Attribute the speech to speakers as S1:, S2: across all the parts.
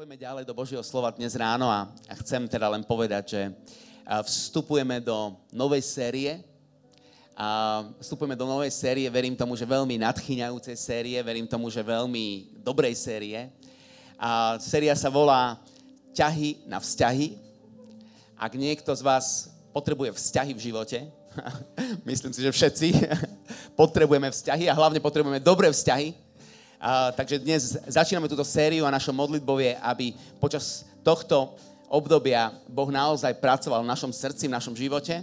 S1: Poďme ďalej do Božieho slova dnes ráno a, chcem teda len povedať, že vstupujeme do novej série. A vstupujeme do novej série, verím tomu, že veľmi nadchýňajúcej série, verím tomu, že veľmi dobrej série. A séria sa volá Ťahy na vzťahy. Ak niekto z vás potrebuje vzťahy v živote, myslím si, že všetci potrebujeme vzťahy a hlavne potrebujeme dobré vzťahy, a, takže dnes začíname túto sériu a našou modlitbou je, aby počas tohto obdobia Boh naozaj pracoval v našom srdci, v našom živote,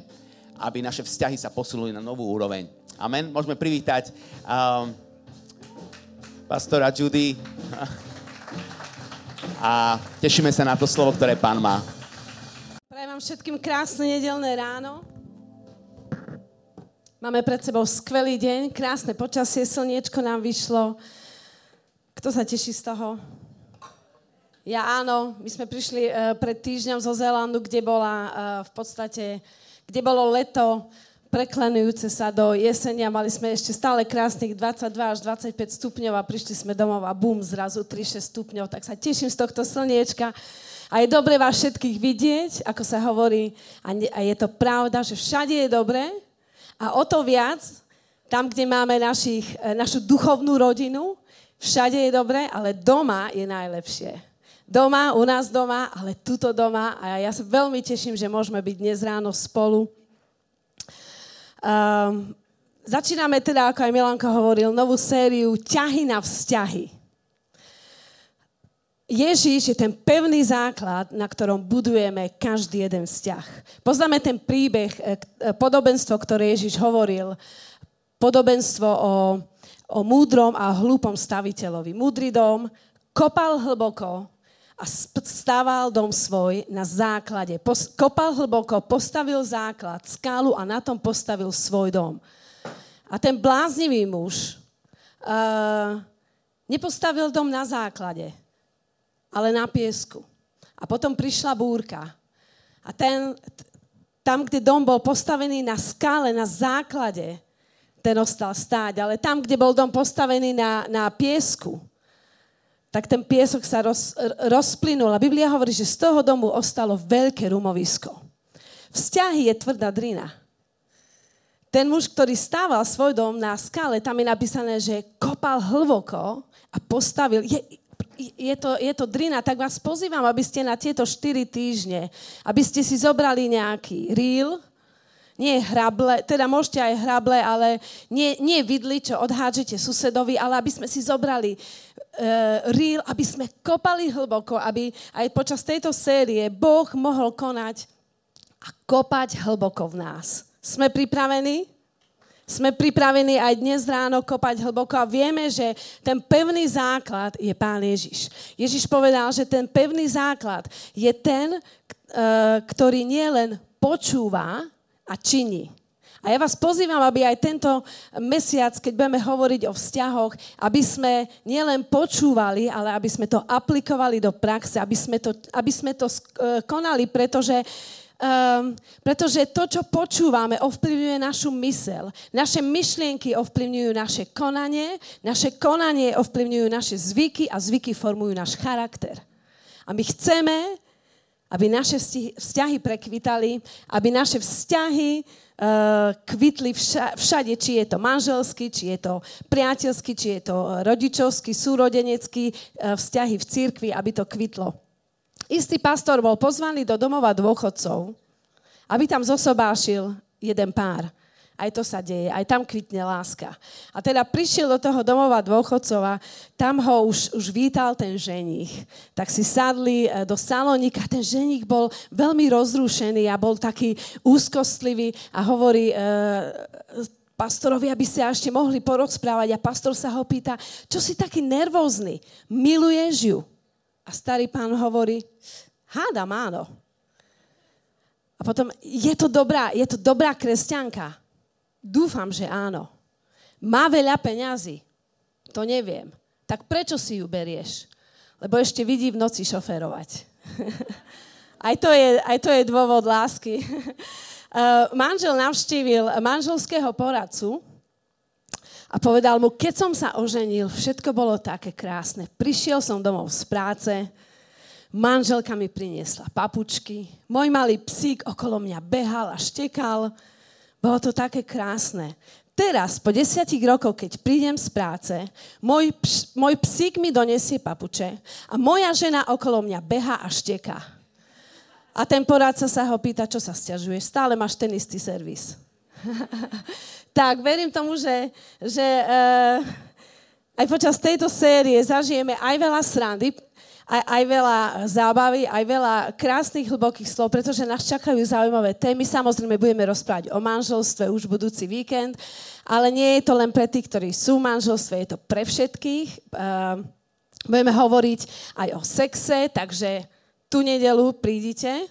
S1: aby naše vzťahy sa posunuli na novú úroveň. Amen. Môžeme privítať um, pastora Judy a tešíme sa na to slovo, ktoré pán má.
S2: Prajem vám všetkým krásne nedelné ráno. Máme pred sebou skvelý deň, krásne počasie, slniečko nám vyšlo. Kto sa teší z toho? Ja áno, my sme prišli uh, pred týždňom zo Zélandu, kde bola uh, v podstate, kde bolo leto preklenujúce sa do jesenia. Mali sme ešte stále krásnych 22 až 25 stupňov a prišli sme domov a bum, zrazu 3-6 stupňov. Tak sa teším z tohto slniečka. A je dobre vás všetkých vidieť, ako sa hovorí. A, ne, a je to pravda, že všade je dobre. A o to viac, tam, kde máme našich, e, našu duchovnú rodinu, Všade je dobre, ale doma je najlepšie. Doma, u nás doma, ale tuto doma. A ja sa veľmi teším, že môžeme byť dnes ráno spolu. Um, začíname teda, ako aj Milanko hovoril, novú sériu Ťahy na vzťahy. Ježíš je ten pevný základ, na ktorom budujeme každý jeden vzťah. Poznáme ten príbeh, e, e, podobenstvo, ktoré Ježíš hovoril. Podobenstvo o o múdrom a hlúpom staviteľovi. Múdry dom kopal hlboko a stával dom svoj na základe. kopal hlboko, postavil základ, skálu a na tom postavil svoj dom. A ten bláznivý muž uh, nepostavil dom na základe, ale na piesku. A potom prišla búrka. A ten, tam, kde dom bol postavený na skále, na základe, ten ostal stáť. Ale tam, kde bol dom postavený na, na piesku, tak ten piesok sa roz, rozplynul. A Biblia hovorí, že z toho domu ostalo veľké rumovisko. Vzťahy je tvrdá drina. Ten muž, ktorý stával svoj dom na skale, tam je napísané, že kopal hlboko a postavil. Je, je to, je to drina, tak vás pozývam, aby ste na tieto 4 týždne, aby ste si zobrali nejaký reel, nie hrable, teda môžete aj hrable, ale nie, nie vidli, čo odhádžete susedovi, ale aby sme si zobrali uh, reel, aby sme kopali hlboko, aby aj počas tejto série Boh mohol konať a kopať hlboko v nás. Sme pripravení? Sme pripravení aj dnes ráno kopať hlboko a vieme, že ten pevný základ je Pán Ježiš. Ježiš povedal, že ten pevný základ je ten, ktorý nielen počúva, a činí. A ja vás pozývam, aby aj tento mesiac, keď budeme hovoriť o vzťahoch, aby sme nielen počúvali, ale aby sme to aplikovali do praxe, aby sme to, aby sme to e, konali, pretože Um, pretože to, čo počúvame, ovplyvňuje našu mysel. Naše myšlienky ovplyvňujú naše konanie, naše konanie ovplyvňujú naše zvyky a zvyky formujú náš charakter. A my chceme, aby naše vzťahy prekvitali, aby naše vzťahy uh, kvitli vša, všade, či je to manželský, či je to priateľský, či je to rodičovský, súrodenecký, uh, vzťahy v cirkvi, aby to kvitlo. Istý pastor bol pozvaný do domova dôchodcov, aby tam zosobášil jeden pár. Aj to sa deje, aj tam kvitne láska. A teda prišiel do toho domova dôchodcov a tam ho už, už vítal ten ženich. Tak si sadli e, do salónika. Ten ženich bol veľmi rozrušený a bol taký úzkostlivý a hovorí, e, pastorovi, aby sa ešte mohli porozprávať. A pastor sa ho pýta, čo si taký nervózny? Miluješ ju? A starý pán hovorí, hádam, áno. A potom, je to dobrá, je to dobrá kresťanka. Dúfam, že áno. Má veľa peňazí? To neviem. Tak prečo si ju berieš? Lebo ešte vidí v noci šoferovať. aj, to je, aj to je dôvod lásky. uh, manžel navštívil manželského poradcu a povedal mu, keď som sa oženil, všetko bolo také krásne. Prišiel som domov z práce, Manželka mi priniesla papučky. Môj malý psík okolo mňa behal a štekal. Bolo to také krásne. Teraz, po desiatich rokoch, keď prídem z práce, môj, ps, môj psík mi donesie papuče a moja žena okolo mňa beha a šteká. A ten poradca sa ho pýta, čo sa stiažuje. Stále máš ten istý servis. tak, verím tomu, že, že uh, aj počas tejto série zažijeme aj veľa srandy, aj, aj veľa zábavy, aj veľa krásnych, hlbokých slov, pretože nás čakajú zaujímavé témy. Samozrejme, budeme rozprávať o manželstve už budúci víkend, ale nie je to len pre tých, ktorí sú v manželstve, je to pre všetkých. Ehm, budeme hovoriť aj o sexe, takže tú nedelu prídite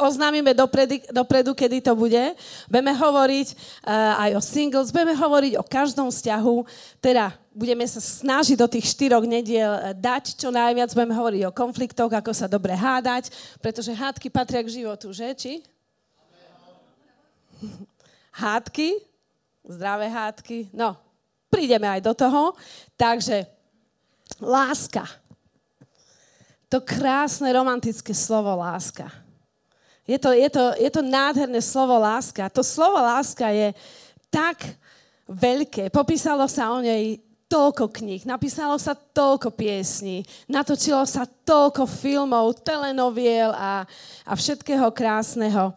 S2: oznámime dopredu, dopredu, kedy to bude. Budeme hovoriť uh, aj o singles, budeme hovoriť o každom vzťahu. Teda budeme sa snažiť do tých štyroch nediel eh, dať čo najviac. Budeme hovoriť o konfliktoch, ako sa dobre hádať, pretože hádky patria k životu, že? Či? Hádky, zdravé hádky. No, prídeme aj do toho. Takže, láska. To krásne romantické slovo láska je to, je, to, je to nádherné slovo láska. To slovo láska je tak veľké. Popísalo sa o nej toľko kníh, napísalo sa toľko piesní, natočilo sa toľko filmov, telenoviel a, a všetkého krásneho.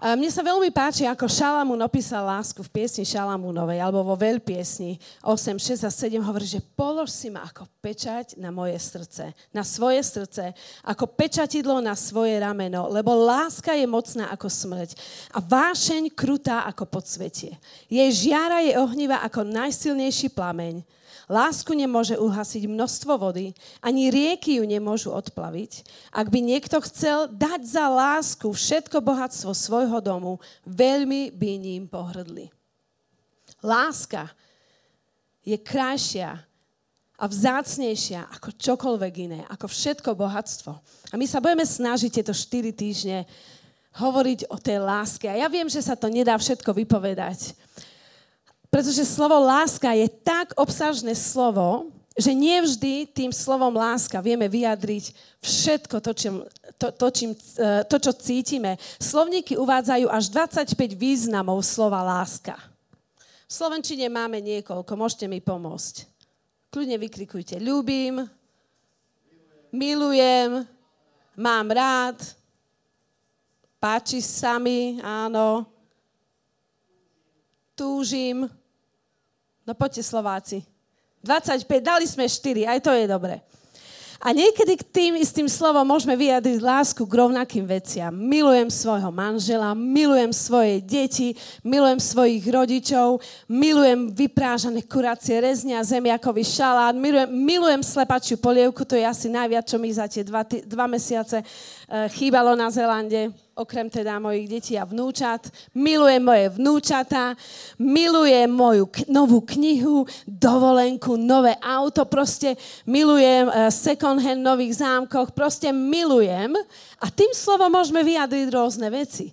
S2: Mne sa veľmi páči, ako Šalamún opísal lásku v piesni Šalamúnovej, alebo vo veľpiesni 8, 6 a 7 hovorí, že polož si ma ako pečať na moje srdce, na svoje srdce, ako pečatidlo na svoje rameno, lebo láska je mocná ako smrť a vášeň krutá ako podsvetie. Jej žiara je ohnivá ako najsilnejší plameň. Lásku nemôže uhasiť množstvo vody, ani rieky ju nemôžu odplaviť. Ak by niekto chcel dať za lásku všetko bohatstvo svojho domu, veľmi by ním pohrdli. Láska je krajšia a vzácnejšia ako čokoľvek iné, ako všetko bohatstvo. A my sa budeme snažiť tieto 4 týždne hovoriť o tej láske. A ja viem, že sa to nedá všetko vypovedať. Pretože slovo láska je tak obsažné slovo, že nevždy tým slovom láska vieme vyjadriť všetko to, čím, to, to, čím, e, to, čo cítime. Slovníky uvádzajú až 25 významov slova láska. V Slovenčine máme niekoľko, môžete mi pomôcť. Kľudne vykrikujte. Ľúbim, milujem, mám rád, páči sa mi, áno, túžim, No poďte Slováci. 25, dali sme 4, aj to je dobre. A niekedy k tým istým slovom môžeme vyjadriť lásku k rovnakým veciam. Milujem svojho manžela, milujem svoje deti, milujem svojich rodičov, milujem vyprážané kuracie reznia, zemiakový šalát, milujem, milujem slepačiu polievku, to je asi najviac, čo mi za tie dva, dva mesiace uh, chýbalo na Zelande okrem teda mojich detí a vnúčat. Milujem moje vnúčata, milujem moju k- novú knihu, dovolenku, nové auto, proste milujem uh, second hand nových zámkoch, proste milujem a tým slovom môžeme vyjadriť rôzne veci.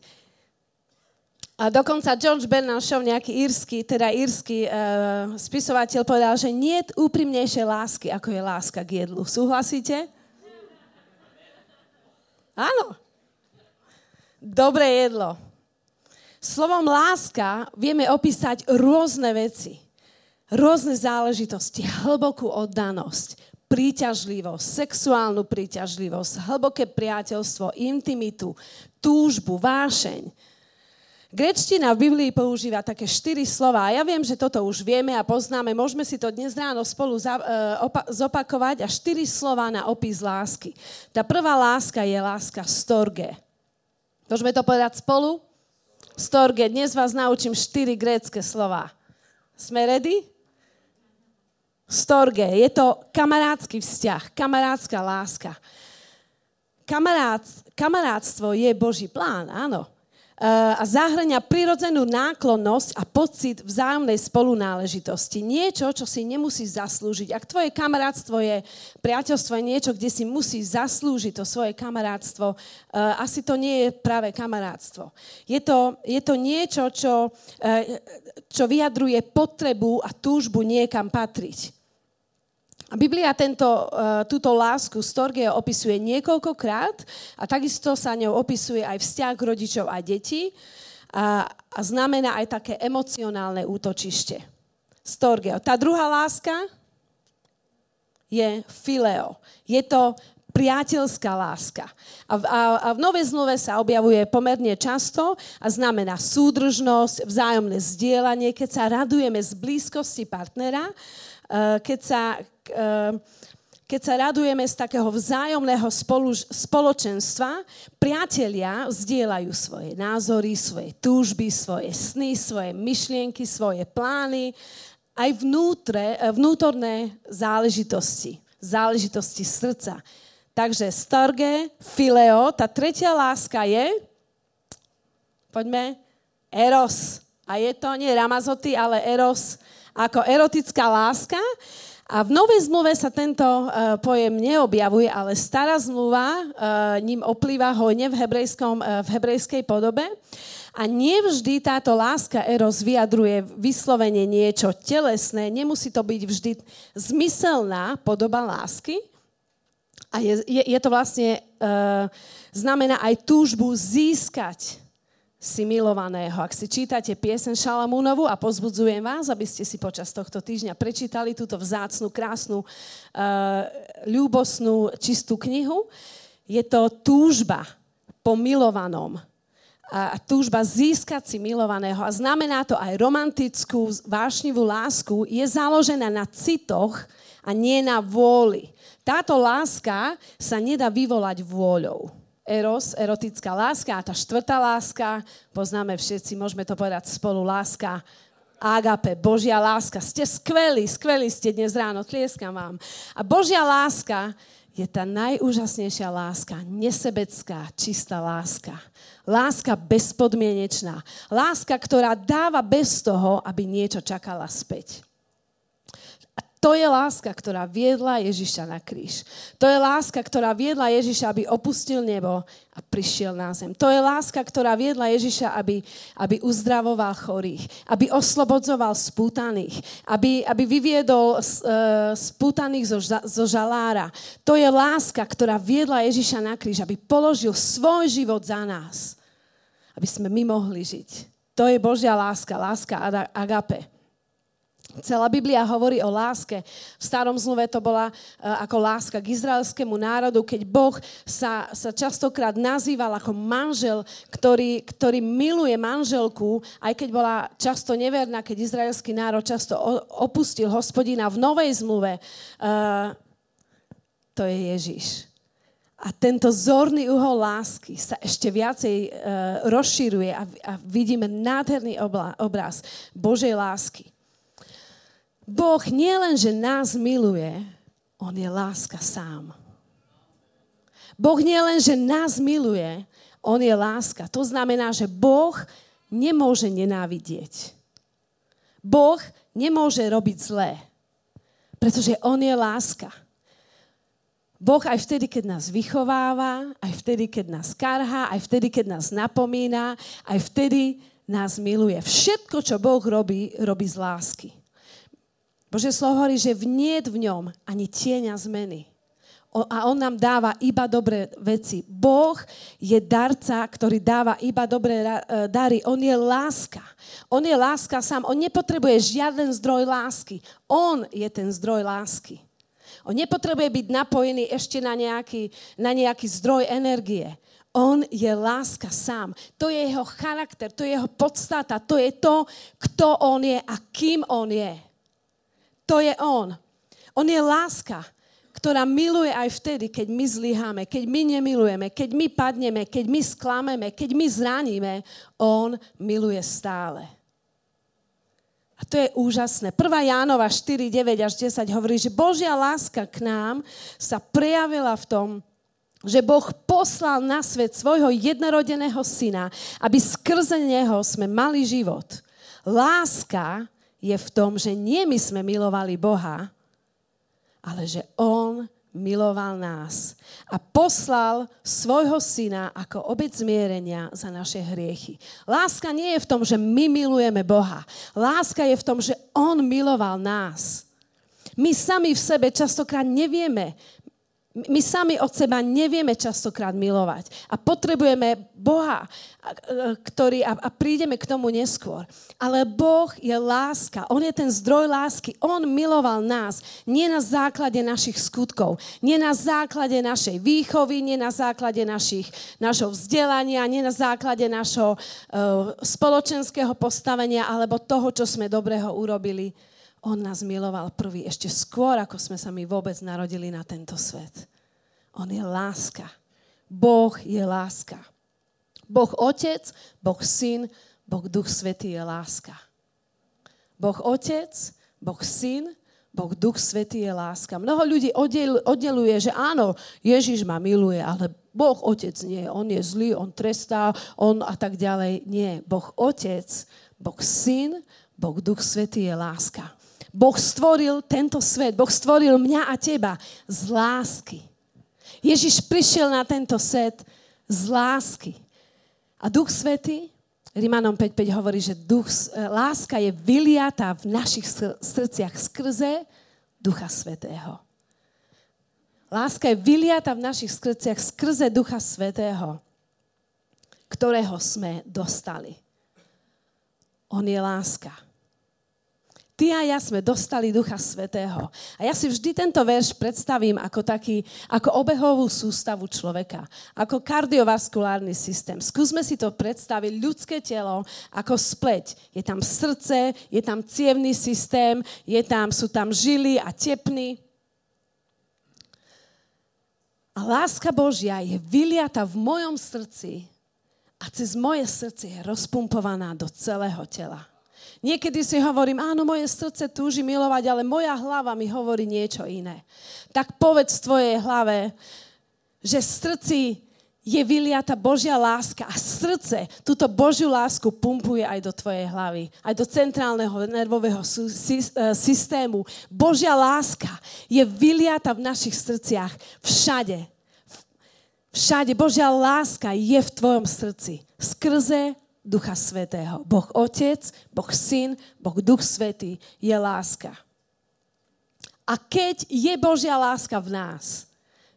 S2: A dokonca George Bernard Shaw, nejaký írsky, teda írsky uh, spisovateľ, povedal, že nie je úprimnejšej lásky, ako je láska k jedlu. Súhlasíte? Áno dobré jedlo. Slovom láska vieme opísať rôzne veci, rôzne záležitosti, hlbokú oddanosť, príťažlivosť, sexuálnu príťažlivosť, hlboké priateľstvo, intimitu, túžbu, vášeň. Grečtina v Biblii používa také štyri slova. Ja viem, že toto už vieme a poznáme. Môžeme si to dnes ráno spolu za, uh, opa- zopakovať. A štyri slova na opis lásky. Tá prvá láska je láska storge. Môžeme to povedať spolu? Storge. Dnes vás naučím štyri grécké slova. Sme ready? Storge. Je to kamarádsky vzťah, kamarádska láska. Kamarát, kamarátstvo je Boží plán, áno a zahrania prirodzenú náklonnosť a pocit vzájomnej spolunáležitosti. Niečo, čo si nemusíš zaslúžiť. Ak tvoje kamarátstvo je, priateľstvo je niečo, kde si musíš zaslúžiť to svoje kamarátstvo, uh, asi to nie je práve kamarátstvo. Je to, je to niečo, čo, uh, čo vyjadruje potrebu a túžbu niekam patriť. Biblia tento, uh, túto lásku storge opisuje niekoľkokrát a takisto sa ňou opisuje aj vzťah rodičov a detí a, a znamená aj také emocionálne útočište. Storgeo. Tá druhá láska je fileo. Je to priateľská láska. A v, a, a v Novej zmluve sa objavuje pomerne často a znamená súdržnosť, vzájomné zdieľanie, keď sa radujeme z blízkosti partnera, uh, keď sa keď sa radujeme z takého vzájomného spolu, spoločenstva, priatelia zdieľajú svoje názory, svoje túžby, svoje sny, svoje myšlienky, svoje plány, aj vnútre, eh, vnútorné záležitosti, záležitosti srdca. Takže storge, fileo, tá tretia láska je, poďme, eros. A je to nie ramazoty, ale eros ako erotická láska. A v Novej zmluve sa tento uh, pojem neobjavuje, ale stará zmluva uh, ním oplýva hojne v, hebrejskom, uh, v hebrejskej podobe. A nevždy táto láska eros vyjadruje vyslovene niečo telesné, nemusí to byť vždy zmyselná podoba lásky. A je, je, je to vlastne, uh, znamená aj túžbu získať si milovaného. Ak si čítate piesen Šalamúnovu a pozbudzujem vás, aby ste si počas tohto týždňa prečítali túto vzácnu, krásnu, uh, ľúbosnú, čistú knihu, je to túžba po milovanom. A túžba získať si milovaného. A znamená to aj romantickú, vášnivú lásku, je založená na citoch a nie na vôli. Táto láska sa nedá vyvolať vôľou eros, erotická láska a tá štvrtá láska, poznáme všetci, môžeme to povedať spolu, láska Agape, Božia láska. Ste skvelí, skvelí ste dnes ráno, tlieskam vám. A Božia láska je tá najúžasnejšia láska, nesebecká, čistá láska. Láska bezpodmienečná. Láska, ktorá dáva bez toho, aby niečo čakala späť. To je láska, ktorá viedla Ježiša na kríž. To je láska, ktorá viedla Ježiša, aby opustil nebo a prišiel na zem. To je láska, ktorá viedla Ježiša, aby, aby uzdravoval chorých, aby oslobodzoval spútaných, aby, aby vyviedol uh, spútaných zo, zo žalára. To je láska, ktorá viedla Ježiša na kríž, aby položil svoj život za nás, aby sme my mohli žiť. To je Božia láska, láska agape. Celá Biblia hovorí o láske. V starom zmluve to bola uh, ako láska k izraelskému národu, keď Boh sa, sa častokrát nazýval ako manžel, ktorý, ktorý miluje manželku, aj keď bola často neverná, keď izraelský národ často opustil hospodina v novej zmluve. Uh, to je Ježiš. A tento zorný uhol lásky sa ešte viacej uh, rozširuje a vidíme nádherný obraz Božej lásky. Boh nie len, že nás miluje, On je láska sám. Boh nie len, že nás miluje, On je láska. To znamená, že Boh nemôže nenávidieť. Boh nemôže robiť zlé, pretože On je láska. Boh aj vtedy, keď nás vychováva, aj vtedy, keď nás karhá, aj vtedy, keď nás napomína, aj vtedy nás miluje. Všetko, čo Boh robí, robí z lásky. Bože slovo hovorí, že nie v ňom ani tieňa zmeny. A on nám dáva iba dobré veci. Boh je darca, ktorý dáva iba dobré e, dary. On je láska. On je láska sám. On nepotrebuje žiaden zdroj lásky. On je ten zdroj lásky. On nepotrebuje byť napojený ešte na nejaký, na nejaký zdroj energie. On je láska sám. To je jeho charakter, to je jeho podstata, to je to, kto on je a kým on je. To je On. On je láska, ktorá miluje aj vtedy, keď my zlyháme, keď my nemilujeme, keď my padneme, keď my sklameme, keď my zraníme. On miluje stále. A to je úžasné. 1. Jánova 4, 9 až 10 hovorí, že Božia láska k nám sa prejavila v tom, že Boh poslal na svet svojho jednorodeného syna, aby skrze neho sme mali život. Láska je v tom, že nie my sme milovali Boha, ale že On miloval nás a poslal svojho syna ako obec zmierenia za naše hriechy. Láska nie je v tom, že my milujeme Boha. Láska je v tom, že On miloval nás. My sami v sebe častokrát nevieme, my sami od seba nevieme častokrát milovať. A potrebujeme Boha, ktorý, a, a prídeme k tomu neskôr. Ale Boh je láska. On je ten zdroj lásky. On miloval nás. Nie na základe našich skutkov. Nie na základe našej výchovy, nie na základe našich, našho vzdelania, nie na základe našho uh, spoločenského postavenia alebo toho, čo sme dobrého urobili on nás miloval prvý, ešte skôr, ako sme sa my vôbec narodili na tento svet. On je láska. Boh je láska. Boh Otec, Boh Syn, Boh Duch Svetý je láska. Boh Otec, Boh Syn, Boh Duch Svetý je láska. Mnoho ľudí oddel, oddeluje, že áno, Ježiš ma miluje, ale Boh Otec nie. On je zlý, on trestá, on a tak ďalej. Nie. Boh Otec, Boh Syn, Boh Duch Svetý je láska. Boh stvoril tento svet, Boh stvoril mňa a teba z lásky. Ježiš prišiel na tento svet z lásky. A Duch Svetý, Rimanom 5.5 hovorí, že duch, e, láska je vyliatá v našich srdciach skrze Ducha Svetého. Láska je vyliata v našich srdciach skrze Ducha Svetého, ktorého sme dostali. On je láska. Ty a ja sme dostali Ducha Svetého. A ja si vždy tento verš predstavím ako taký, ako obehovú sústavu človeka. Ako kardiovaskulárny systém. Skúsme si to predstaviť, ľudské telo ako spleť. Je tam srdce, je tam cievný systém, je tam, sú tam žily a tepny. A láska Božia je vyliata v mojom srdci a cez moje srdce je rozpumpovaná do celého tela. Niekedy si hovorím, áno, moje srdce túži milovať, ale moja hlava mi hovorí niečo iné. Tak povedz tvojej hlave, že srdci je vyliata Božia láska a srdce túto Božiu lásku pumpuje aj do tvojej hlavy, aj do centrálneho nervového e, systému. Božia láska je vyliata v našich srdciach všade. Všade Božia láska je v tvojom srdci. Skrze Ducha Svetého. Boh Otec, Boh Syn, Boh Duch Svetý je láska. A keď je Božia láska v nás,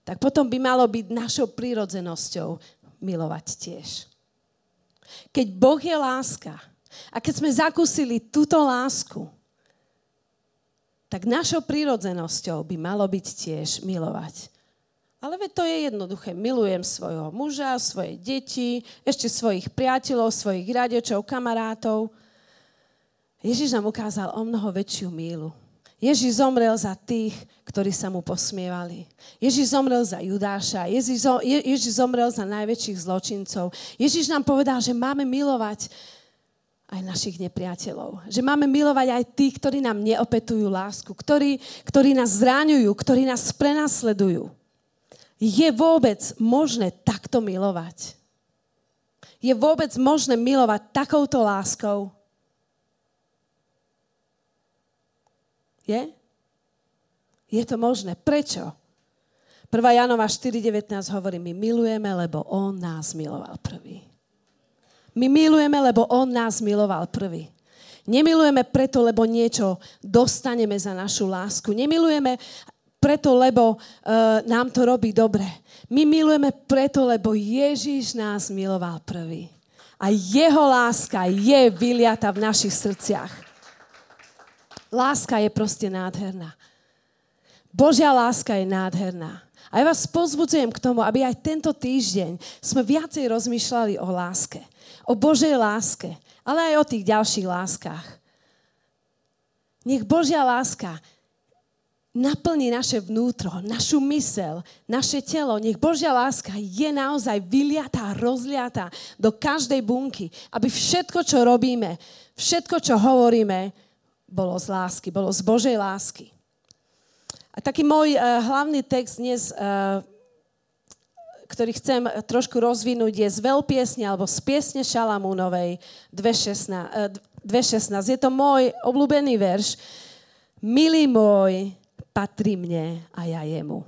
S2: tak potom by malo byť našou prírodzenosťou milovať tiež. Keď Boh je láska a keď sme zakúsili túto lásku, tak našou prírodzenosťou by malo byť tiež milovať ale veď to je jednoduché. Milujem svojho muža, svoje deti, ešte svojich priateľov, svojich radičov, kamarátov. Ježiš nám ukázal o mnoho väčšiu mílu. Ježiš zomrel za tých, ktorí sa mu posmievali. Ježiš zomrel za Judáša. Ježiš zomrel za najväčších zločincov. Ježiš nám povedal, že máme milovať aj našich nepriateľov. Že máme milovať aj tých, ktorí nám neopetujú lásku, ktorí, ktorí nás zráňujú, ktorí nás prenasledujú. Je vôbec možné takto milovať? Je vôbec možné milovať takouto láskou? Je? Je to možné. Prečo? 1. Janova 4.19 hovorí, my milujeme, lebo On nás miloval prvý. My milujeme, lebo On nás miloval prvý. Nemilujeme preto, lebo niečo dostaneme za našu lásku. Nemilujeme preto, lebo uh, nám to robí dobre. My milujeme preto, lebo Ježíš nás miloval prvý. A jeho láska je vyliata v našich srdciach. Láska je proste nádherná. Božia láska je nádherná. A ja vás pozbudzujem k tomu, aby aj tento týždeň sme viacej rozmýšľali o láske. O Božej láske, ale aj o tých ďalších láskach. Nech Božia láska naplní naše vnútro, našu mysel, naše telo. Nech Božia láska je naozaj vyliatá, rozliatá do každej bunky, aby všetko, čo robíme, všetko, čo hovoríme, bolo z lásky, bolo z Božej lásky. A taký môj uh, hlavný text dnes, uh, ktorý chcem trošku rozvinúť, je z veľpiesne alebo z piesne Šalamúnovej 2.16. Uh, 2.16. Je to môj obľúbený verš. Milý môj, patrí mne a ja jemu.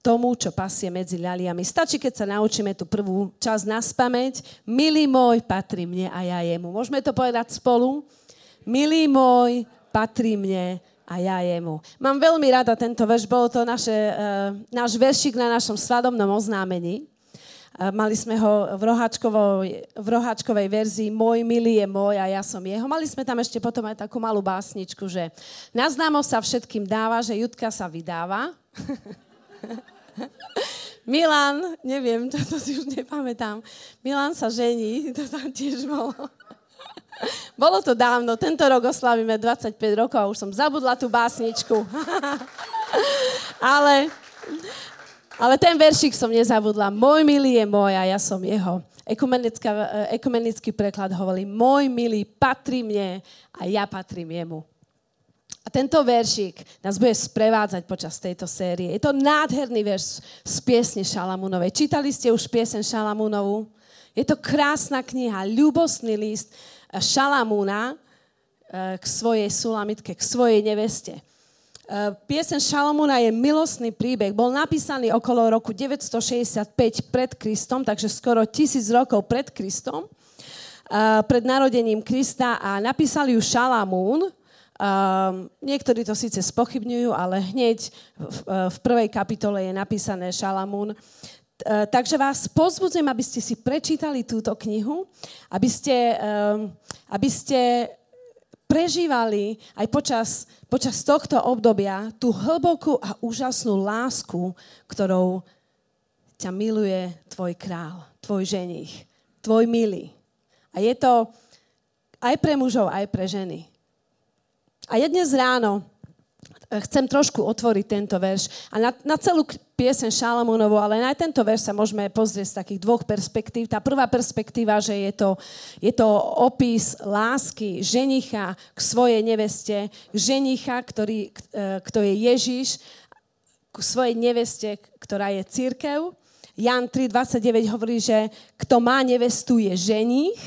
S2: Tomu, čo pasie medzi ľaliami. Stačí, keď sa naučíme tú prvú časť na spameť. Milý môj, patrí mne a ja jemu. Môžeme to povedať spolu? Milý môj, patrí mne a ja jemu. Mám veľmi rada tento verš, bol to naše, uh, náš veršik na našom svadobnom oznámení. Mali sme ho v, v roháčkovej verzii Môj milý je môj a ja som jeho. Mali sme tam ešte potom aj takú malú básničku, že na známo sa všetkým dáva, že Judka sa vydáva. Milan, neviem, to si už nepamätám. Milan sa žení, to tam tiež bolo. Bolo to dávno, tento rok oslavíme 25 rokov a už som zabudla tú básničku. ale, ale ten veršik som nezabudla. Môj milý je môj a ja som jeho. Ekumenický preklad hovorí, môj milý patrí mne a ja patrím jemu. A tento veršik nás bude sprevádzať počas tejto série. Je to nádherný verš z piesne Šalamúnovej. Čítali ste už piesen Šalamúnovu? Je to krásna kniha, ľubostný list, Šalamúna eh, k svojej sulamitke, k svojej neveste. Eh, piesen Šalamúna je milostný príbeh. Bol napísaný okolo roku 965 pred Kristom, takže skoro tisíc rokov pred Kristom, eh, pred narodením Krista a napísali ju Šalamún. Niektorí to síce spochybňujú, ale hneď v prvej kapitole je napísané Šalamún Eh, takže vás pozbudzujem, aby ste si prečítali túto knihu, aby ste, aby ste prežívali aj počas, počas tohto obdobia tú hlbokú a úžasnú lásku, ktorou ťa miluje tvoj král, tvoj ženich, tvoj milý. A je to aj pre mužov, aj pre ženy. A je dnes ráno chcem trošku otvoriť tento verš. A na, na celú piesen Šalamúnovu, ale na tento verš sa môžeme pozrieť z takých dvoch perspektív. Tá prvá perspektíva, že je to, je to opis lásky ženicha k svojej neveste, ženicha, ktorý, e, kto je Ježiš, k svojej neveste, ktorá je církev. Jan 3.29 hovorí, že kto má nevestu je ženich.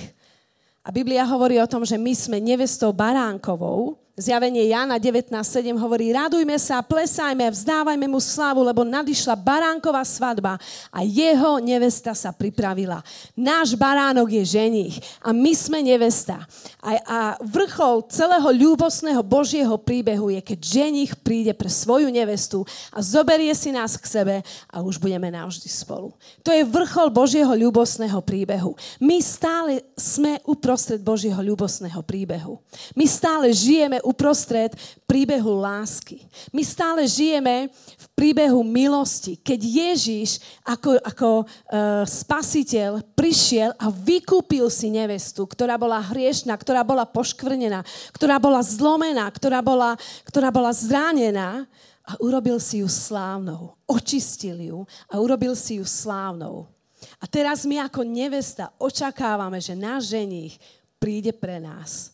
S2: A Biblia hovorí o tom, že my sme nevestou baránkovou, Zjavenie Jana 19.7 hovorí, radujme sa, plesajme, vzdávajme mu slavu, lebo nadišla baránková svadba a jeho nevesta sa pripravila. Náš baránok je ženich a my sme nevesta. A, a vrchol celého ľúbosného Božieho príbehu je, keď ženich príde pre svoju nevestu a zoberie si nás k sebe a už budeme navždy spolu. To je vrchol Božieho ľúbosného príbehu. My stále sme uprostred Božieho ľúbosného príbehu. My stále žijeme uprostred príbehu lásky. My stále žijeme v príbehu milosti, keď Ježiš ako, ako uh, spasiteľ prišiel a vykúpil si nevestu, ktorá bola hriešná, ktorá bola poškvrnená, ktorá bola zlomená, ktorá bola, ktorá bola zranená a urobil si ju slávnou. Očistil ju a urobil si ju slávnou. A teraz my ako nevesta očakávame, že náš ženich príde pre nás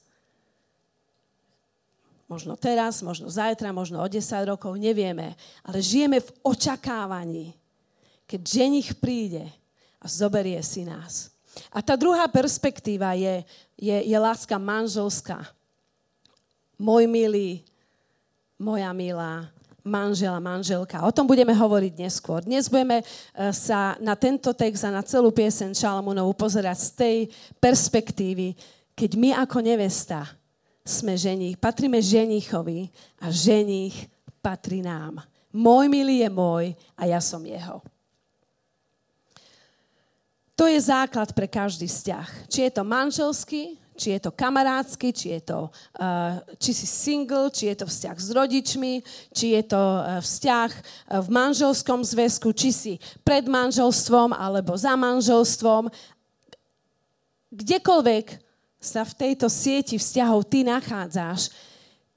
S2: Možno teraz, možno zajtra, možno o 10 rokov, nevieme. Ale žijeme v očakávaní, keď ženich príde a zoberie si nás. A tá druhá perspektíva je, je, je láska manželská. Môj milý, moja milá, manžela, manželka. O tom budeme hovoriť neskôr. Dnes budeme e, sa na tento text a na celú piesen Šalamunovu pozerať z tej perspektívy, keď my ako nevesta sme ženich, patríme ženichovi a ženich patrí nám. Môj milý je môj a ja som jeho. To je základ pre každý vzťah. Či je to manželský, či je to kamarádsky, či je to, uh, či si single, či je to vzťah s rodičmi, či je to uh, vzťah uh, v manželskom zväzku, či si pred manželstvom alebo za manželstvom. Kdekoľvek sa v tejto sieti vzťahov ty nachádzaš,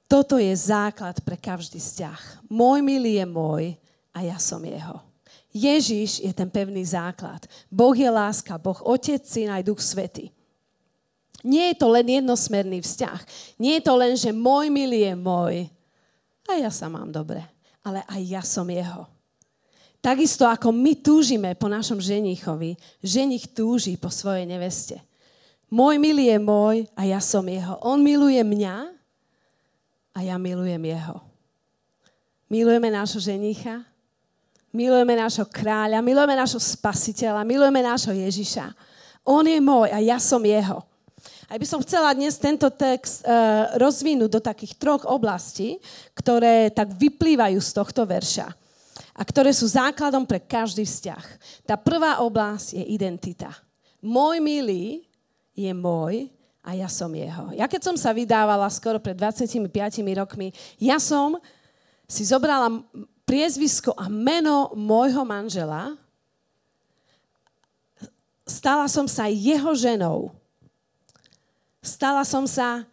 S2: toto je základ pre každý vzťah. Môj milý je môj a ja som jeho. Ježiš je ten pevný základ. Boh je láska, Boh Otec, Syn aj Duch Svety. Nie je to len jednosmerný vzťah. Nie je to len, že môj milý je môj a ja sa mám dobre, ale aj ja som jeho. Takisto ako my túžime po našom ženichovi, ženich túži po svojej neveste. Môj milý je môj a ja som jeho. On miluje mňa a ja milujem jeho. Milujeme nášho ženicha, milujeme nášho kráľa, milujeme nášho spasiteľa, milujeme nášho Ježiša. On je môj a ja som jeho. Aj by som chcela dnes tento text uh, rozvinúť do takých troch oblastí, ktoré tak vyplývajú z tohto verša a ktoré sú základom pre každý vzťah. Tá prvá oblasť je identita. Môj milý je môj a ja som jeho. Ja keď som sa vydávala skoro pred 25 rokmi, ja som si zobrala priezvisko a meno môjho manžela, stala som sa jeho ženou. Stala som sa,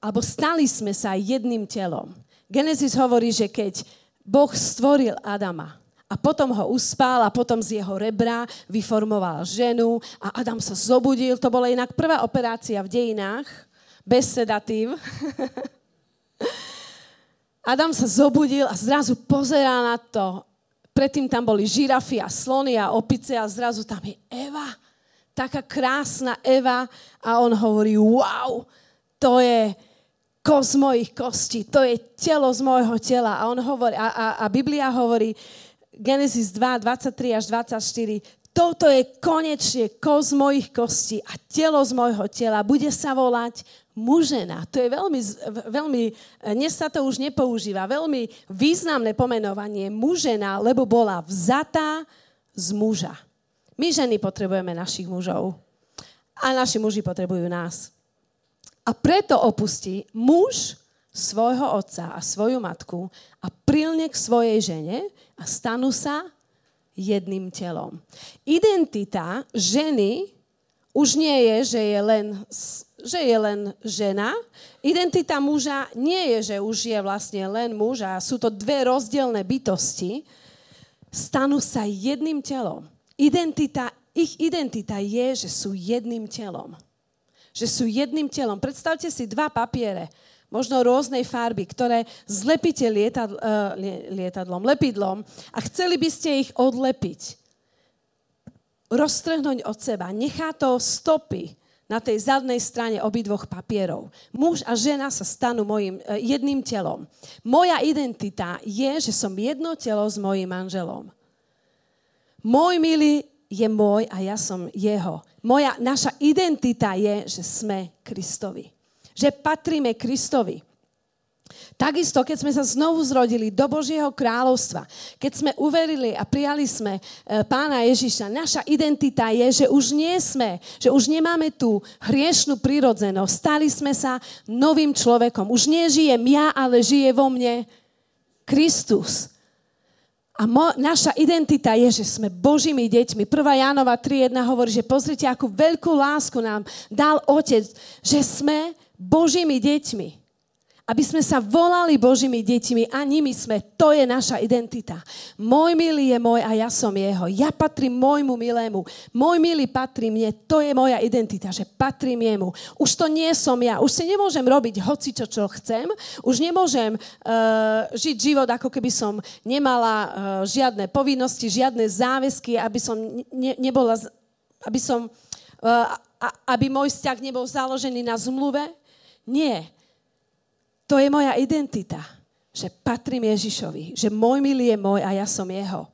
S2: alebo stali sme sa jedným telom. Genesis hovorí, že keď Boh stvoril Adama, a potom ho uspal a potom z jeho rebra vyformoval ženu a Adam sa zobudil. To bola inak prvá operácia v dejinách, bez sedatív. Adam sa zobudil a zrazu pozerá na to. Predtým tam boli žirafy a slony a opice a zrazu tam je Eva. Taká krásna Eva a on hovorí, wow, to je kos mojich kostí, to je telo z môjho tela. A, on hovorí, a, a, a Biblia hovorí, Genesis 2, 23 až 24, toto je konečne kos mojich kostí a telo z môjho tela. Bude sa volať mužena. To je veľmi, veľmi, dnes sa to už nepoužíva, veľmi významné pomenovanie mužena, lebo bola vzatá z muža. My ženy potrebujeme našich mužov a naši muži potrebujú nás. A preto opustí muž svojho otca a svoju matku a prilne k svojej žene a stanú sa jedným telom. Identita ženy už nie je, že je len, že je len žena. Identita muža nie je, že už je vlastne len muž a sú to dve rozdielne bytosti. Stanú sa jedným telom. Identita, ich identita je, že sú jedným telom. Že sú jedným telom. Predstavte si dva papiere možno rôznej farby, ktoré zlepíte lietadl, uh, lietadlom, lepidlom a chceli by ste ich odlepiť. Roztrhnúť od seba. Nechá to stopy na tej zadnej strane obidvoch papierov. Muž a žena sa stanú mojim, uh, jedným telom. Moja identita je, že som jedno telo s mojim manželom. Môj milý je môj a ja som jeho. Moja, naša identita je, že sme Kristovi že patríme Kristovi. Takisto, keď sme sa znovu zrodili do Božieho kráľovstva, keď sme uverili a prijali sme e, pána Ježiša, naša identita je, že už nie sme, že už nemáme tú hriešnú prirodzenosť. Stali sme sa novým človekom. Už nežijem ja, ale žije vo mne Kristus. A mo, naša identita je, že sme Božími deťmi. 1. Jánova 3.1 hovorí, že pozrite, akú veľkú lásku nám dal Otec, že sme Božími deťmi. Aby sme sa volali Božími deťmi a nimi sme. To je naša identita. Môj milý je môj a ja som jeho. Ja patrím môjmu milému. Môj milý patrí mne. To je moja identita, že patrím jemu. Už to nie som ja. Už si nemôžem robiť hoci čo, čo chcem. Už nemôžem uh, žiť život, ako keby som nemala uh, žiadne povinnosti, žiadne záväzky, aby som ne, nebola, aby som, uh, aby môj vzťah nebol založený na zmluve, nie. To je moja identita, že patrím Ježišovi, že môj milý je môj a ja som jeho.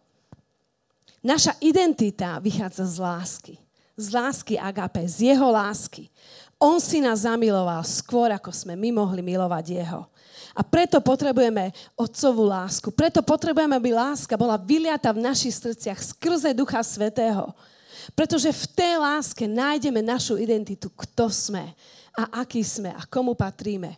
S2: Naša identita vychádza z lásky. Z lásky agape, z jeho lásky. On si nás zamiloval skôr, ako sme my mohli milovať jeho. A preto potrebujeme otcovú lásku. Preto potrebujeme, aby láska bola vyliata v našich srdciach skrze Ducha Svetého. Pretože v tej láske nájdeme našu identitu, kto sme a aký sme a komu patríme.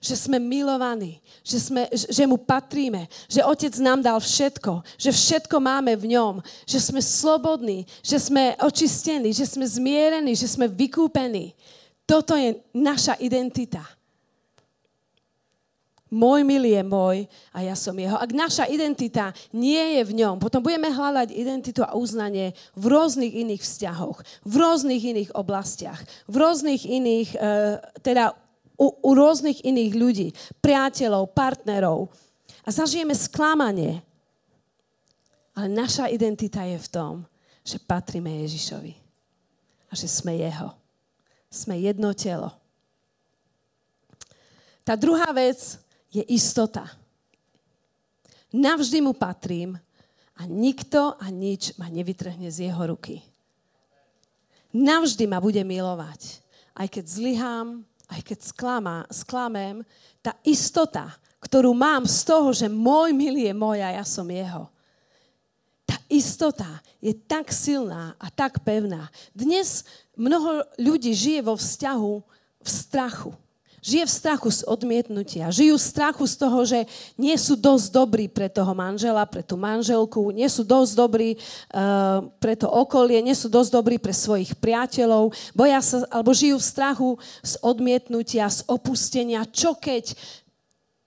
S2: Že sme milovaní, že, sme, že mu patríme, že Otec nám dal všetko, že všetko máme v ňom, že sme slobodní, že sme očistení, že sme zmierení, že sme vykúpení. Toto je naša identita. Môj milý je môj a ja som jeho. Ak naša identita nie je v ňom, potom budeme hľadať identitu a uznanie v rôznych iných vzťahoch, v rôznych iných oblastiach, v rôznych iných, e, teda u, u rôznych iných ľudí, priateľov, partnerov. A zažijeme sklamanie. Ale naša identita je v tom, že patríme Ježišovi. A že sme jeho. Sme jedno telo. Tá druhá vec, je istota. Navždy mu patrím a nikto a nič ma nevytrhne z jeho ruky. navždy ma bude milovať. Aj keď zlyhám, aj keď sklama, sklamem, tá istota, ktorú mám z toho, že môj milý je môj a ja som jeho. Tá istota je tak silná a tak pevná. Dnes mnoho ľudí žije vo vzťahu v strachu. Žije v strachu z odmietnutia. Žijú v strachu z toho, že nie sú dosť dobrí pre toho manžela, pre tú manželku, nie sú dosť dobrí uh, pre to okolie, nie sú dosť dobrí pre svojich priateľov, boja sa, alebo žijú v strachu z odmietnutia, z opustenia. Čo keď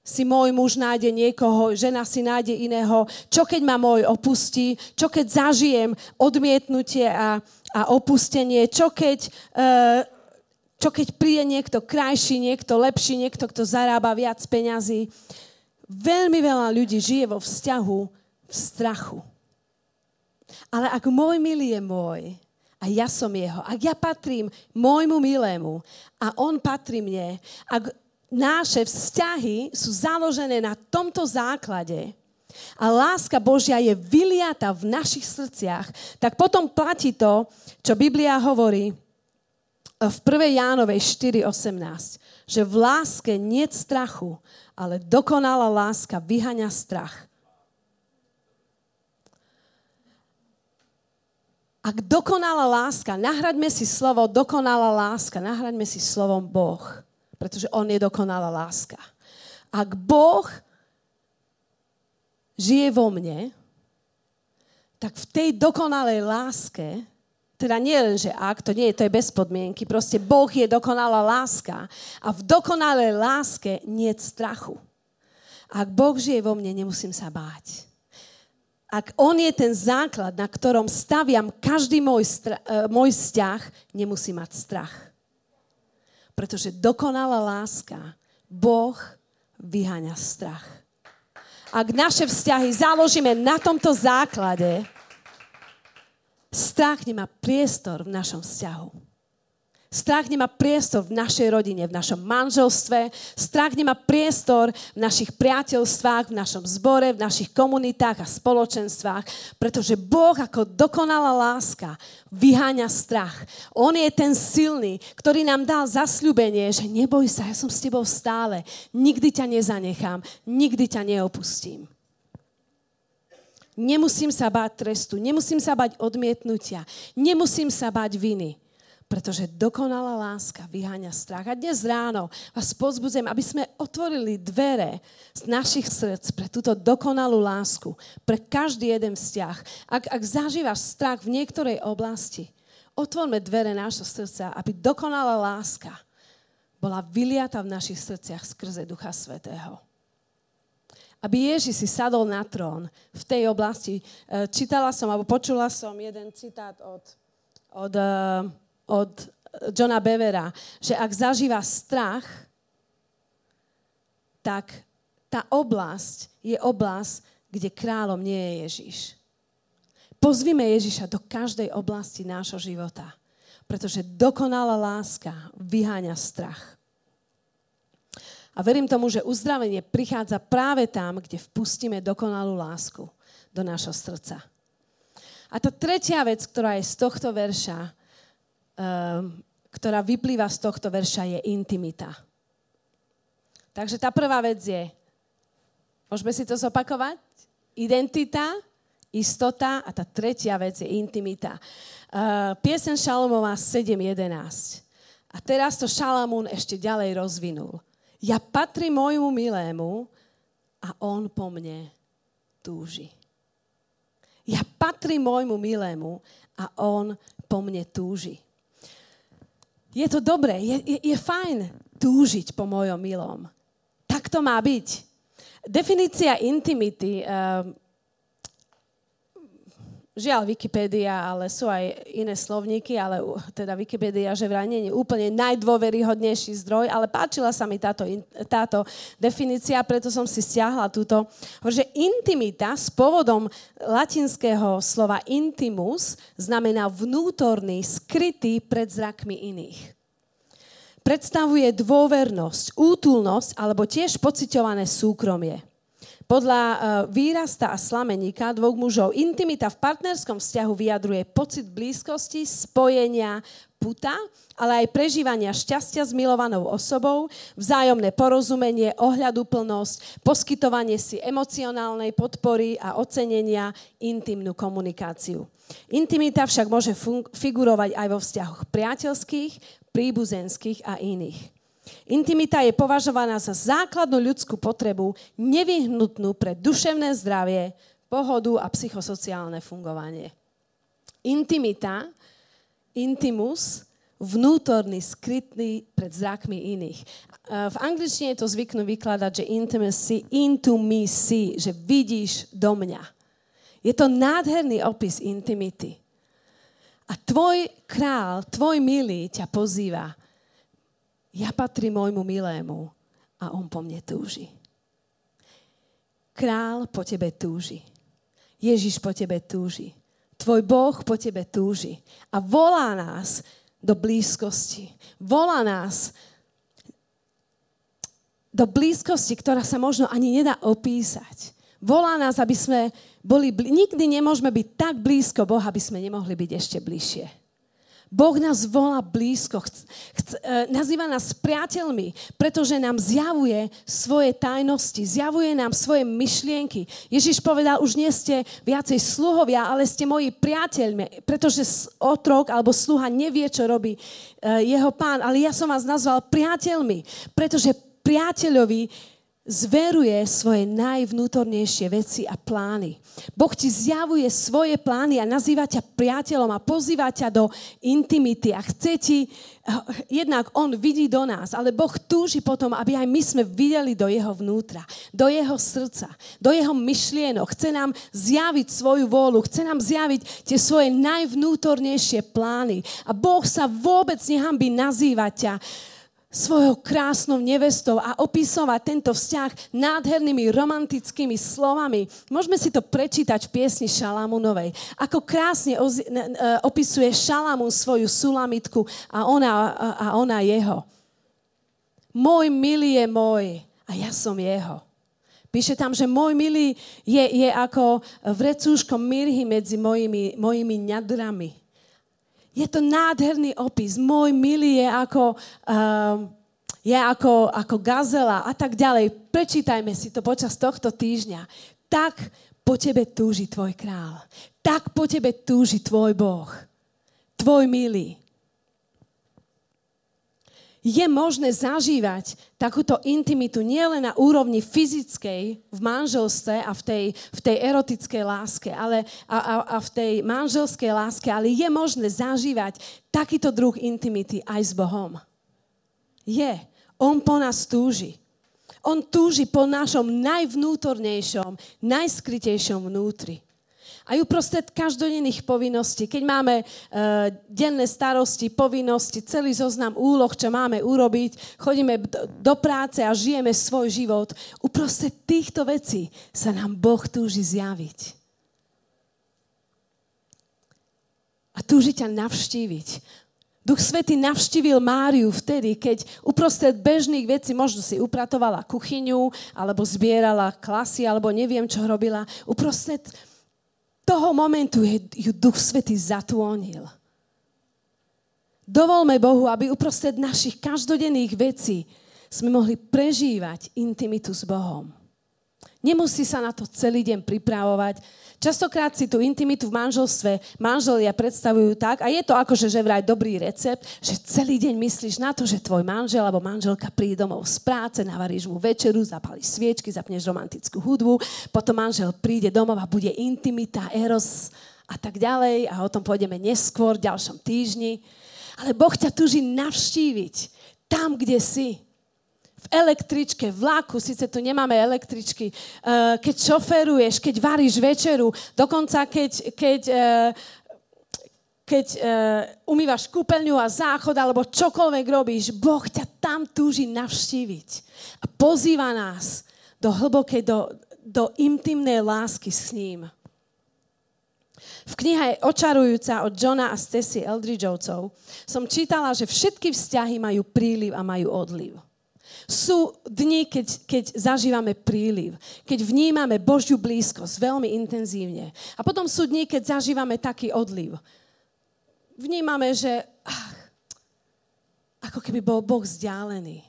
S2: si môj muž nájde niekoho, žena si nájde iného, čo keď ma môj opustí, čo keď zažijem odmietnutie a, a opustenie, čo keď uh, čo keď príde niekto krajší, niekto lepší, niekto, kto zarába viac peňazí. Veľmi veľa ľudí žije vo vzťahu v strachu. Ale ak môj milý je môj a ja som jeho, ak ja patrím môjmu milému a on patrí mne, ak naše vzťahy sú založené na tomto základe, a láska Božia je vyliata v našich srdciach, tak potom platí to, čo Biblia hovorí, v 1. Jánovej 4.18, že v láske nie strachu, ale dokonalá láska vyhaňa strach. Ak dokonalá láska, nahraďme si slovo dokonalá láska, nahraďme si slovom Boh, pretože On je dokonalá láska. Ak Boh žije vo mne, tak v tej dokonalej láske teda nie len, že ak, to nie je, to je bez podmienky. Proste Boh je dokonalá láska. A v dokonalej láske nie strachu. Ak Boh žije vo mne, nemusím sa báť. Ak On je ten základ, na ktorom staviam každý môj, stra- e, môj vzťah, nemusím mať strach. Pretože dokonalá láska, Boh vyháňa strach. Ak naše vzťahy založíme na tomto základe, Strach nemá priestor v našom vzťahu. Strach nemá priestor v našej rodine, v našom manželstve. Strach nemá priestor v našich priateľstvách, v našom zbore, v našich komunitách a spoločenstvách, pretože Boh ako dokonalá láska vyháňa strach. On je ten silný, ktorý nám dal zasľubenie, že neboj sa, ja som s tebou stále, nikdy ťa nezanechám, nikdy ťa neopustím. Nemusím sa báť trestu, nemusím sa báť odmietnutia, nemusím sa báť viny, pretože dokonalá láska vyháňa strach. A dnes ráno vás pozbudzujem, aby sme otvorili dvere z našich srdc pre túto dokonalú lásku, pre každý jeden vzťah. Ak, ak zažívaš strach v niektorej oblasti, otvorme dvere nášho srdca, aby dokonalá láska bola vyliata v našich srdciach skrze Ducha Svetého aby Ježiš si sadol na trón v tej oblasti. E, čítala som, alebo počula som jeden citát od, od, e, od Johna Bevera, že ak zažíva strach, tak tá oblasť je oblasť, kde kráľom nie je Ježiš. Pozvime Ježiša do každej oblasti nášho života, pretože dokonalá láska vyháňa strach. A verím tomu, že uzdravenie prichádza práve tam, kde vpustíme dokonalú lásku do nášho srdca. A tá tretia vec, ktorá je z tohto verša, um, ktorá vyplýva z tohto verša, je intimita. Takže tá prvá vec je, môžeme si to zopakovať? Identita, istota a tá tretia vec je intimita. Uh, piesen Šalomová 7.11. A teraz to Šalamún ešte ďalej rozvinul. Ja patrím môjmu milému a on po mne túži. Ja patrím môjmu milému a on po mne túži. Je to dobré, je, je, je fajn túžiť po mojom milom. Tak to má byť. Definícia intimity, uh, Žiaľ, Wikipédia, ale sú aj iné slovníky, ale teda Wikipédia, že vraj nie je úplne najdôveryhodnejší zdroj, ale páčila sa mi táto, táto definícia, preto som si stiahla túto. Že intimita s pôvodom latinského slova intimus znamená vnútorný, skrytý pred zrakmi iných. Predstavuje dôvernosť, útulnosť alebo tiež pociťované súkromie. Podľa uh, výrasta a slameníka dvoch mužov intimita v partnerskom vzťahu vyjadruje pocit blízkosti, spojenia, puta, ale aj prežívania šťastia s milovanou osobou, vzájomné porozumenie, ohľaduplnosť, poskytovanie si emocionálnej podpory a ocenenia, intimnú komunikáciu. Intimita však môže fun- figurovať aj vo vzťahoch priateľských, príbuzenských a iných. Intimita je považovaná za základnú ľudskú potrebu, nevyhnutnú pre duševné zdravie, pohodu a psychosociálne fungovanie. Intimita intimus, vnútorný, skrytný pred zrakmi iných. V angličtine to zvyknú vykladať, že intimacy, into me see, že vidíš do mňa. Je to nádherný opis intimity. A tvoj král, tvoj milý ťa pozýva. Ja patrím môjmu milému a on po mne túži. Král po tebe túži. Ježiš po tebe túži. Tvoj Boh po tebe túži a volá nás do blízkosti. Volá nás do blízkosti, ktorá sa možno ani nedá opísať. Volá nás, aby sme boli... Nikdy nemôžeme byť tak blízko Boha, aby sme nemohli byť ešte bližšie. Boh nás volá blízko, chc, chc, e, nazýva nás priateľmi, pretože nám zjavuje svoje tajnosti, zjavuje nám svoje myšlienky. Ježiš povedal, už nie ste viacej sluhovia, ale ste moji priateľmi, pretože otrok alebo sluha nevie, čo robí e, jeho pán, ale ja som vás nazval priateľmi, pretože priateľovi zveruje svoje najvnútornejšie veci a plány. Boh ti zjavuje svoje plány a nazýva ťa priateľom a pozýva ťa do intimity a chce ti, jednak On vidí do nás, ale Boh túži potom, aby aj my sme videli do Jeho vnútra, do Jeho srdca, do Jeho myšlienok. Chce nám zjaviť svoju vôľu, chce nám zjaviť tie svoje najvnútornejšie plány. A Boh sa vôbec nehambí nazývať ťa svojou krásnou nevestou a opisovať tento vzťah nádhernými romantickými slovami. Môžeme si to prečítať v piesni Šalamunovej. Ako krásne e, opisuje Šalamun svoju sulamitku a ona, a ona jeho. Môj milý je môj a ja som jeho. Píše tam, že môj milý je, je ako vrecúško mirhy medzi mojimi, mojimi ňadrami. Je to nádherný opis. Môj milý je ako, uh, je ako, ako gazela a tak ďalej. Prečítajme si to počas tohto týždňa. Tak po tebe túži tvoj král. Tak po tebe túži tvoj Boh. Tvoj milý je možné zažívať takúto intimitu nielen na úrovni fyzickej v manželstve a v tej, v tej erotickej láske ale, a, a, a v tej manželskej láske, ale je možné zažívať takýto druh intimity aj s Bohom. Je. On po nás túži. On túži po našom najvnútornejšom, najskrytejšom vnútri. Aj uprostred každodenných povinností, keď máme uh, denné starosti, povinnosti, celý zoznam úloh, čo máme urobiť, chodíme do práce a žijeme svoj život, uprostred týchto vecí sa nám Boh túži zjaviť. A túži ťa navštíviť. Duch Svety navštívil Máriu vtedy, keď uprostred bežných vecí, možno si upratovala kuchyňu, alebo zbierala klasy, alebo neviem, čo robila. Uprostred toho momentu ju Duch Svetý zatônil. Dovolme Bohu, aby uprostred našich každodenných vecí sme mohli prežívať intimitu s Bohom. Nemusí sa na to celý deň pripravovať. Častokrát si tú intimitu v manželstve manželia predstavujú tak, a je to akože že vraj dobrý recept, že celý deň myslíš na to, že tvoj manžel alebo manželka príde domov z práce, navaríš mu večeru, zapalíš sviečky, zapneš romantickú hudbu, potom manžel príde domov a bude intimita, eros a tak ďalej a o tom pôjdeme neskôr, v ďalšom týždni. Ale Boh ťa tuží navštíviť tam, kde si v električke, vlaku, síce tu nemáme električky, uh, keď šoferuješ, keď varíš večeru, dokonca keď, keď, uh, keď uh, umývaš kúpeľňu a záchod alebo čokoľvek robíš, Boh ťa tam túži navštíviť a pozýva nás do hlbokej, do, do intimnej lásky s ním. V knihe Očarujúca od Johna a Stacy Eldridgeovcov som čítala, že všetky vzťahy majú príliv a majú odliv. Sú dni, keď, keď zažívame príliv, keď vnímame Božiu blízkosť veľmi intenzívne. A potom sú dni, keď zažívame taký odliv. Vnímame, že ach, ako keby bol Boh vzdialený.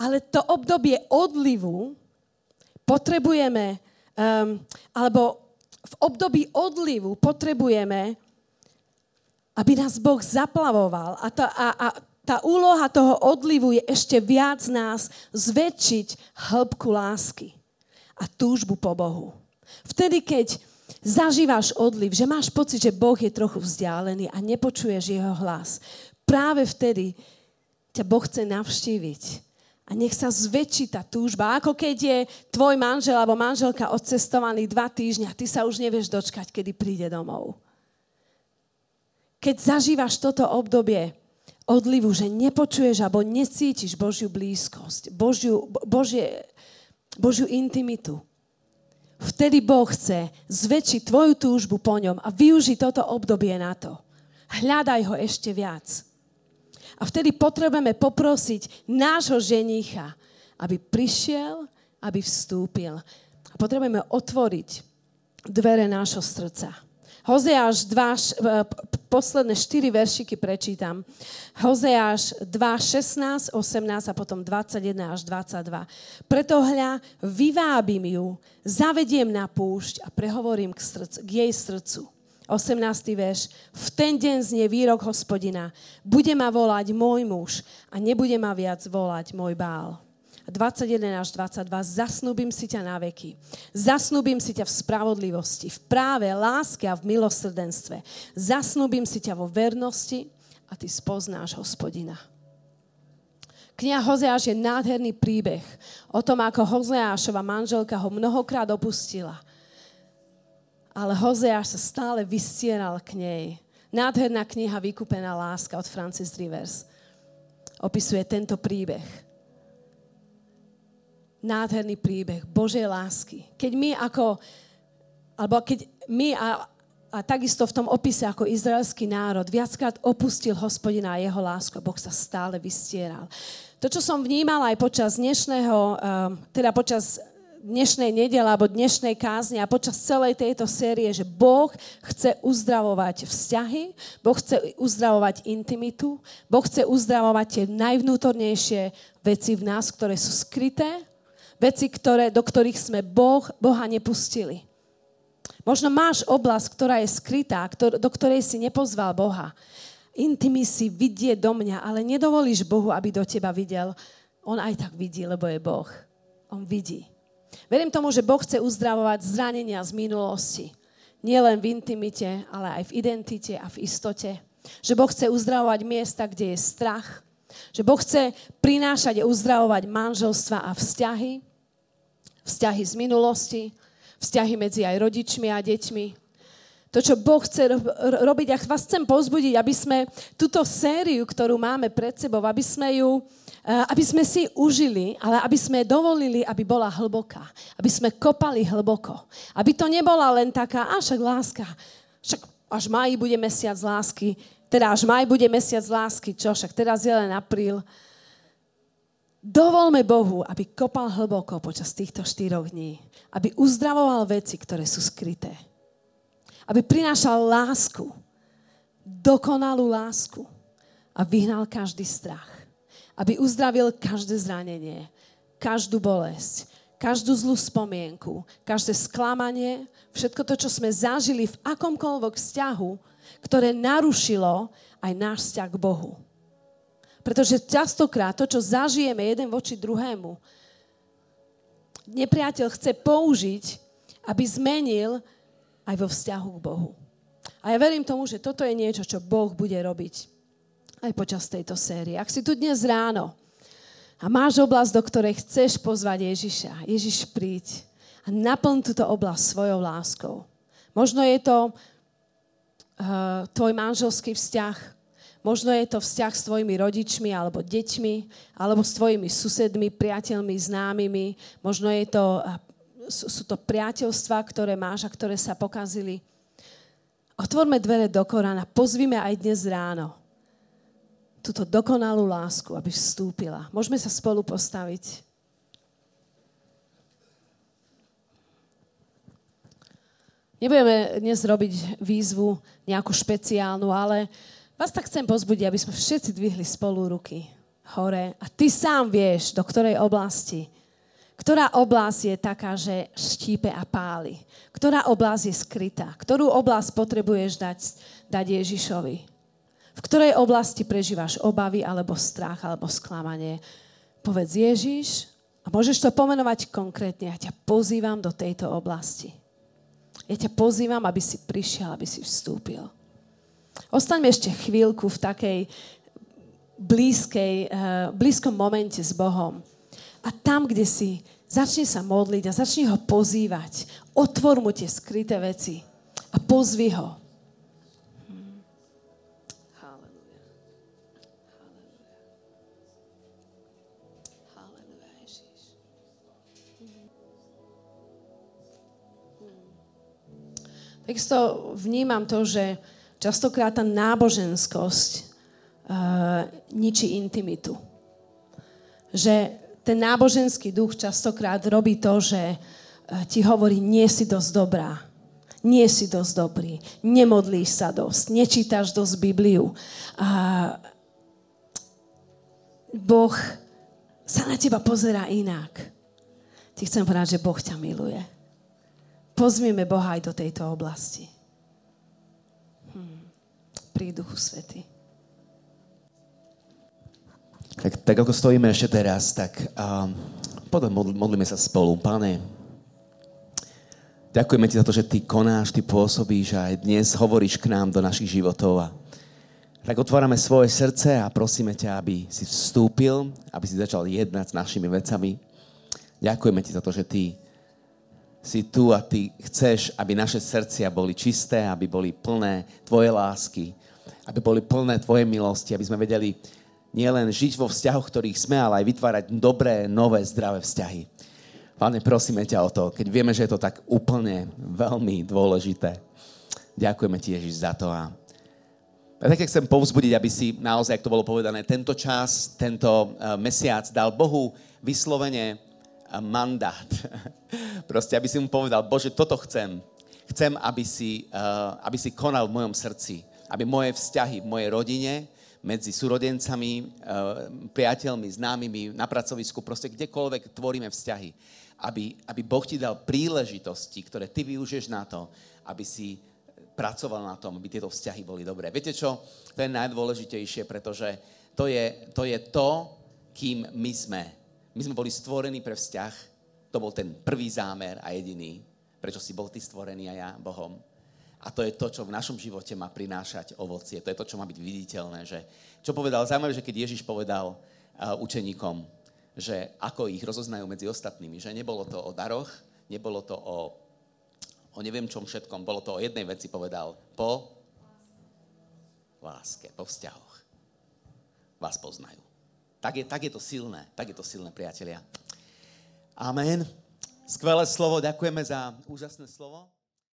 S2: Ale to obdobie odlivu potrebujeme, um, alebo v období odlivu potrebujeme, aby nás Boh zaplavoval. A, to, a, a tá úloha toho odlivu je ešte viac nás zväčšiť hĺbku lásky a túžbu po Bohu. Vtedy, keď zažíváš odliv, že máš pocit, že Boh je trochu vzdialený a nepočuješ jeho hlas, práve vtedy ťa Boh chce navštíviť. A nech sa zväčší tá túžba. Ako keď je tvoj manžel alebo manželka odcestovaný dva týždňa, ty sa už nevieš dočkať, kedy príde domov. Keď zažívaš toto obdobie, odlivu, že nepočuješ alebo necítiš Božiu blízkosť, Božiu, Božie, Božiu intimitu. Vtedy Boh chce zväčšiť tvoju túžbu po ňom a využiť toto obdobie na to. Hľadaj ho ešte viac. A vtedy potrebujeme poprosiť nášho ženicha, aby prišiel, aby vstúpil. A potrebujeme otvoriť dvere nášho srdca. Hozeáš 2, e, posledné 4 veršiky prečítam. Hozeáš 2, 16, 18 a potom 21 až 22. Preto hľa, vyvábim ju, zavediem na púšť a prehovorím k, srdc, k jej srdcu. 18. verš. V ten deň znie výrok hospodina. Bude ma volať môj muž a nebude ma viac volať môj bál. 21 až 22. Zasnúbim si ťa na veky. Zasnúbim si ťa v spravodlivosti, v práve, láske a v milosrdenstve. Zasnúbim si ťa vo vernosti a ty spoznáš hospodina. Kniha Hozeáš je nádherný príbeh o tom, ako Hozeášova manželka ho mnohokrát opustila. Ale Hozeáš sa stále vystieral k nej. Nádherná kniha Vykúpená láska od Francis Rivers opisuje tento príbeh nádherný príbeh Božej lásky. Keď my ako, alebo keď my a, a takisto v tom opise ako izraelský národ viackrát opustil hospodina a jeho lásku a Boh sa stále vystieral. To, čo som vnímala aj počas dnešného, teda počas dnešnej nedele alebo dnešnej kázne a počas celej tejto série, že Boh chce uzdravovať vzťahy, Boh chce uzdravovať intimitu, Boh chce uzdravovať tie najvnútornejšie veci v nás, ktoré sú skryté Veci, ktoré, do ktorých sme boh, Boha nepustili. Možno máš oblasť, ktorá je skrytá, ktor- do ktorej si nepozval Boha. Intimi si vidie do mňa, ale nedovolíš Bohu, aby do teba videl. On aj tak vidí, lebo je Boh. On vidí. Verím tomu, že Boh chce uzdravovať zranenia z minulosti. Nie len v intimite, ale aj v identite a v istote. Že Boh chce uzdravovať miesta, kde je strach. Že Boh chce prinášať a uzdravovať manželstva a vzťahy vzťahy z minulosti, vzťahy medzi aj rodičmi a deťmi. To, čo Boh chce robiť, ja vás chcem pozbudiť, aby sme túto sériu, ktorú máme pred sebou, aby sme ju eh, aby sme si užili, ale aby sme dovolili, aby bola hlboká. Aby sme kopali hlboko. Aby to nebola len taká, a však láska, však až maj bude mesiac lásky, teda až maj bude mesiac lásky, čo však teraz je len apríl. Dovolme Bohu, aby kopal hlboko počas týchto štyroch dní. Aby uzdravoval veci, ktoré sú skryté. Aby prinášal lásku. Dokonalú lásku. A vyhnal každý strach. Aby uzdravil každé zranenie. Každú bolesť. Každú zlú spomienku. Každé sklamanie. Všetko to, čo sme zažili v akomkoľvek vzťahu, ktoré narušilo aj náš vzťah k Bohu. Pretože častokrát to, čo zažijeme jeden voči druhému, nepriateľ chce použiť, aby zmenil aj vo vzťahu k Bohu. A ja verím tomu, že toto je niečo, čo Boh bude robiť aj počas tejto série. Ak si tu dnes ráno a máš oblasť, do ktorej chceš pozvať Ježiša, Ježiš príď a naplň túto oblasť svojou láskou. Možno je to uh, tvoj manželský vzťah, Možno je to vzťah s tvojimi rodičmi alebo deťmi, alebo s tvojimi susedmi, priateľmi, známymi. Možno je to, sú to priateľstva, ktoré máš a ktoré sa pokazili. Otvorme dvere do Korána, pozvime aj dnes ráno. túto dokonalú lásku, aby vstúpila. Môžeme sa spolu postaviť. Nebudeme dnes robiť výzvu nejakú špeciálnu, ale vás tak chcem pozbudiť, aby sme všetci dvihli spolu ruky hore a ty sám vieš, do ktorej oblasti. Ktorá oblasť je taká, že štípe a páli. Ktorá oblasť je skrytá. Ktorú oblasť potrebuješ dať, dať Ježišovi. V ktorej oblasti prežívaš obavy, alebo strach, alebo sklamanie. Povedz Ježiš a môžeš to pomenovať konkrétne. Ja ťa pozývam do tejto oblasti. Ja ťa pozývam, aby si prišiel, aby si vstúpil. Ostaňme ešte chvíľku v takej blízkej, uh, blízkom momente s Bohom. A tam, kde si, začni sa modliť a začni ho pozývať. Otvor mu tie skryté veci a pozvi ho. Takisto vnímam to, že častokrát tá náboženskosť uh, ničí intimitu. Že ten náboženský duch častokrát robí to, že uh, ti hovorí, nie si dosť dobrá, nie si dosť dobrý, nemodlíš sa dosť, nečítaš dosť Bibliu. Uh, boh sa na teba pozera inak. Ti chcem povedať, že Boh ťa miluje pozmieme Boha aj do tejto oblasti. Pri Duchu Svety.
S1: Tak, tak ako stojíme ešte teraz, tak um, potom modlíme sa spolu. Pane, ďakujeme ti za to, že ty konáš, ty pôsobíš a aj dnes hovoríš k nám do našich životov. A tak otvárame svoje srdce a prosíme ťa, aby si vstúpil, aby si začal jednať s našimi vecami. Ďakujeme ti za to, že ty si tu a ty chceš, aby naše srdcia boli čisté, aby boli plné tvoje lásky, aby boli plné tvoje milosti, aby sme vedeli nielen žiť vo vzťahoch, ktorých sme, ale aj vytvárať dobré, nové, zdravé vzťahy. Pane, prosíme ťa o to, keď vieme, že je to tak úplne veľmi dôležité. Ďakujeme ti, Ježiš, za to. A ja také chcem povzbudiť, aby si naozaj, ak to bolo povedané, tento čas, tento eh, mesiac dal Bohu vyslovene mandát. Proste, aby si mu povedal, Bože, toto chcem. Chcem, aby si, uh, aby si konal v mojom srdci. Aby moje vzťahy v mojej rodine, medzi súrodencami, uh, priateľmi, známymi, na pracovisku, proste kdekoľvek tvoríme vzťahy. Aby, aby Boh ti dal príležitosti, ktoré ty využiješ na to, aby si pracoval na tom, aby tieto vzťahy boli dobré. Viete čo? To je najdôležitejšie, pretože to je to, je to kým my sme my sme boli stvorení pre vzťah. To bol ten prvý zámer a jediný, prečo si bol ty stvorený a ja Bohom. A to je to, čo v našom živote má prinášať ovocie. To je to, čo má byť viditeľné. Že, čo povedal, zaujímavé, že keď Ježiš povedal uh, učeníkom, že ako ich rozoznajú medzi ostatnými, že nebolo to o daroch, nebolo to o, o neviem čom všetkom, bolo to o jednej veci, povedal, po láske, po vzťahoch. Vás poznajú. Tak je, tak je to silné, tak je to silné, priatelia. Amen. Skvelé slovo, ďakujeme za úžasné slovo.